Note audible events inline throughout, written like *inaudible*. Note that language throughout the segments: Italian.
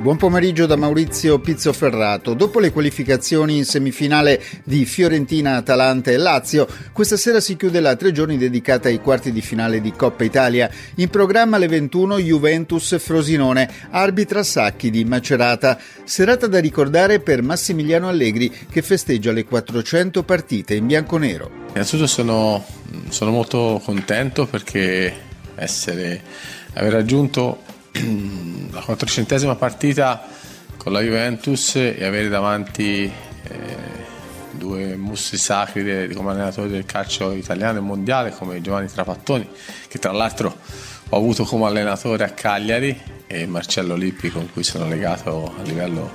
Buon pomeriggio da Maurizio Pizzoferrato. Dopo le qualificazioni in semifinale di Fiorentina, Atalanta e Lazio, questa sera si chiude la tre giorni dedicata ai quarti di finale di Coppa Italia. In programma alle 21 Juventus Frosinone, arbitra Sacchi di Macerata. Serata da ricordare per Massimiliano Allegri che festeggia le 400 partite in bianconero. Innanzitutto sono, sono molto contento perché essere, aver raggiunto *clears throat* la quattrocentesima partita con la Juventus e avere davanti eh, due mussi sacri come allenatori del calcio italiano e mondiale come Giovanni Trapattoni che tra l'altro ho avuto come allenatore a Cagliari e Marcello Lippi con cui sono legato a livello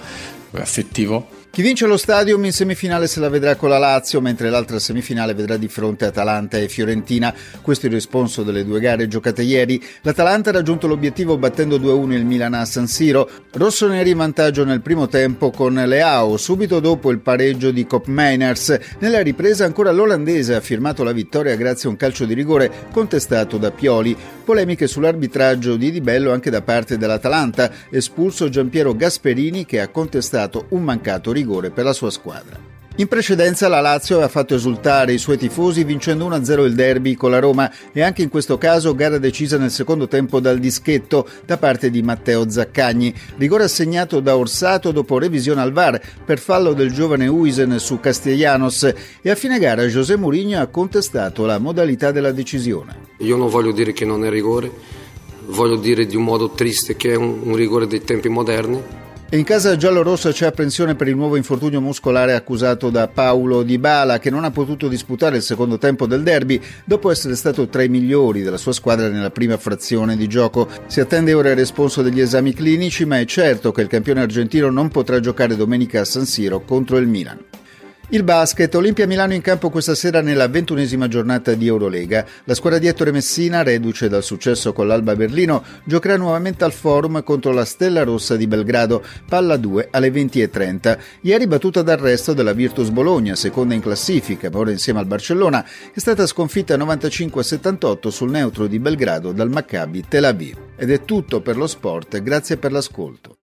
affettivo chi vince lo stadium in semifinale se la vedrà con la Lazio, mentre l'altra semifinale vedrà di fronte Atalanta e Fiorentina. Questo è il risponso delle due gare giocate ieri. L'Atalanta ha raggiunto l'obiettivo battendo 2-1 il Milan a San Siro. Rossoneri in vantaggio nel primo tempo con Leao, subito dopo il pareggio di Cop Mainers. Nella ripresa ancora l'olandese ha firmato la vittoria grazie a un calcio di rigore contestato da Pioli. Polemiche sull'arbitraggio di Di Bello anche da parte dell'Atalanta, espulso Giampiero Gasperini che ha contestato un mancato rigore rigore per la sua squadra. In precedenza la Lazio aveva fatto esultare i suoi tifosi vincendo 1-0 il derby con la Roma e anche in questo caso gara decisa nel secondo tempo dal dischetto da parte di Matteo Zaccagni. Rigore assegnato da Orsato dopo revisione al VAR per fallo del giovane Uisen su Castellanos e a fine gara José Mourinho ha contestato la modalità della decisione. Io non voglio dire che non è rigore, voglio dire di un modo triste che è un, un rigore dei tempi moderni e in casa giallorossa c'è apprensione per il nuovo infortunio muscolare accusato da Paolo Di Bala, che non ha potuto disputare il secondo tempo del derby dopo essere stato tra i migliori della sua squadra nella prima frazione di gioco. Si attende ora il responso degli esami clinici, ma è certo che il campione argentino non potrà giocare domenica a San Siro contro il Milan. Il basket, Olimpia Milano in campo questa sera nella ventunesima giornata di Eurolega. La squadra di Ettore Messina, reduce dal successo con l'Alba Berlino, giocherà nuovamente al Forum contro la Stella Rossa di Belgrado, palla 2 alle 20.30. Ieri battuta d'arresto della Virtus Bologna, seconda in classifica, ma ora insieme al Barcellona, è stata sconfitta 95-78 sul neutro di Belgrado dal Maccabi Tel Aviv. Ed è tutto per lo sport, grazie per l'ascolto.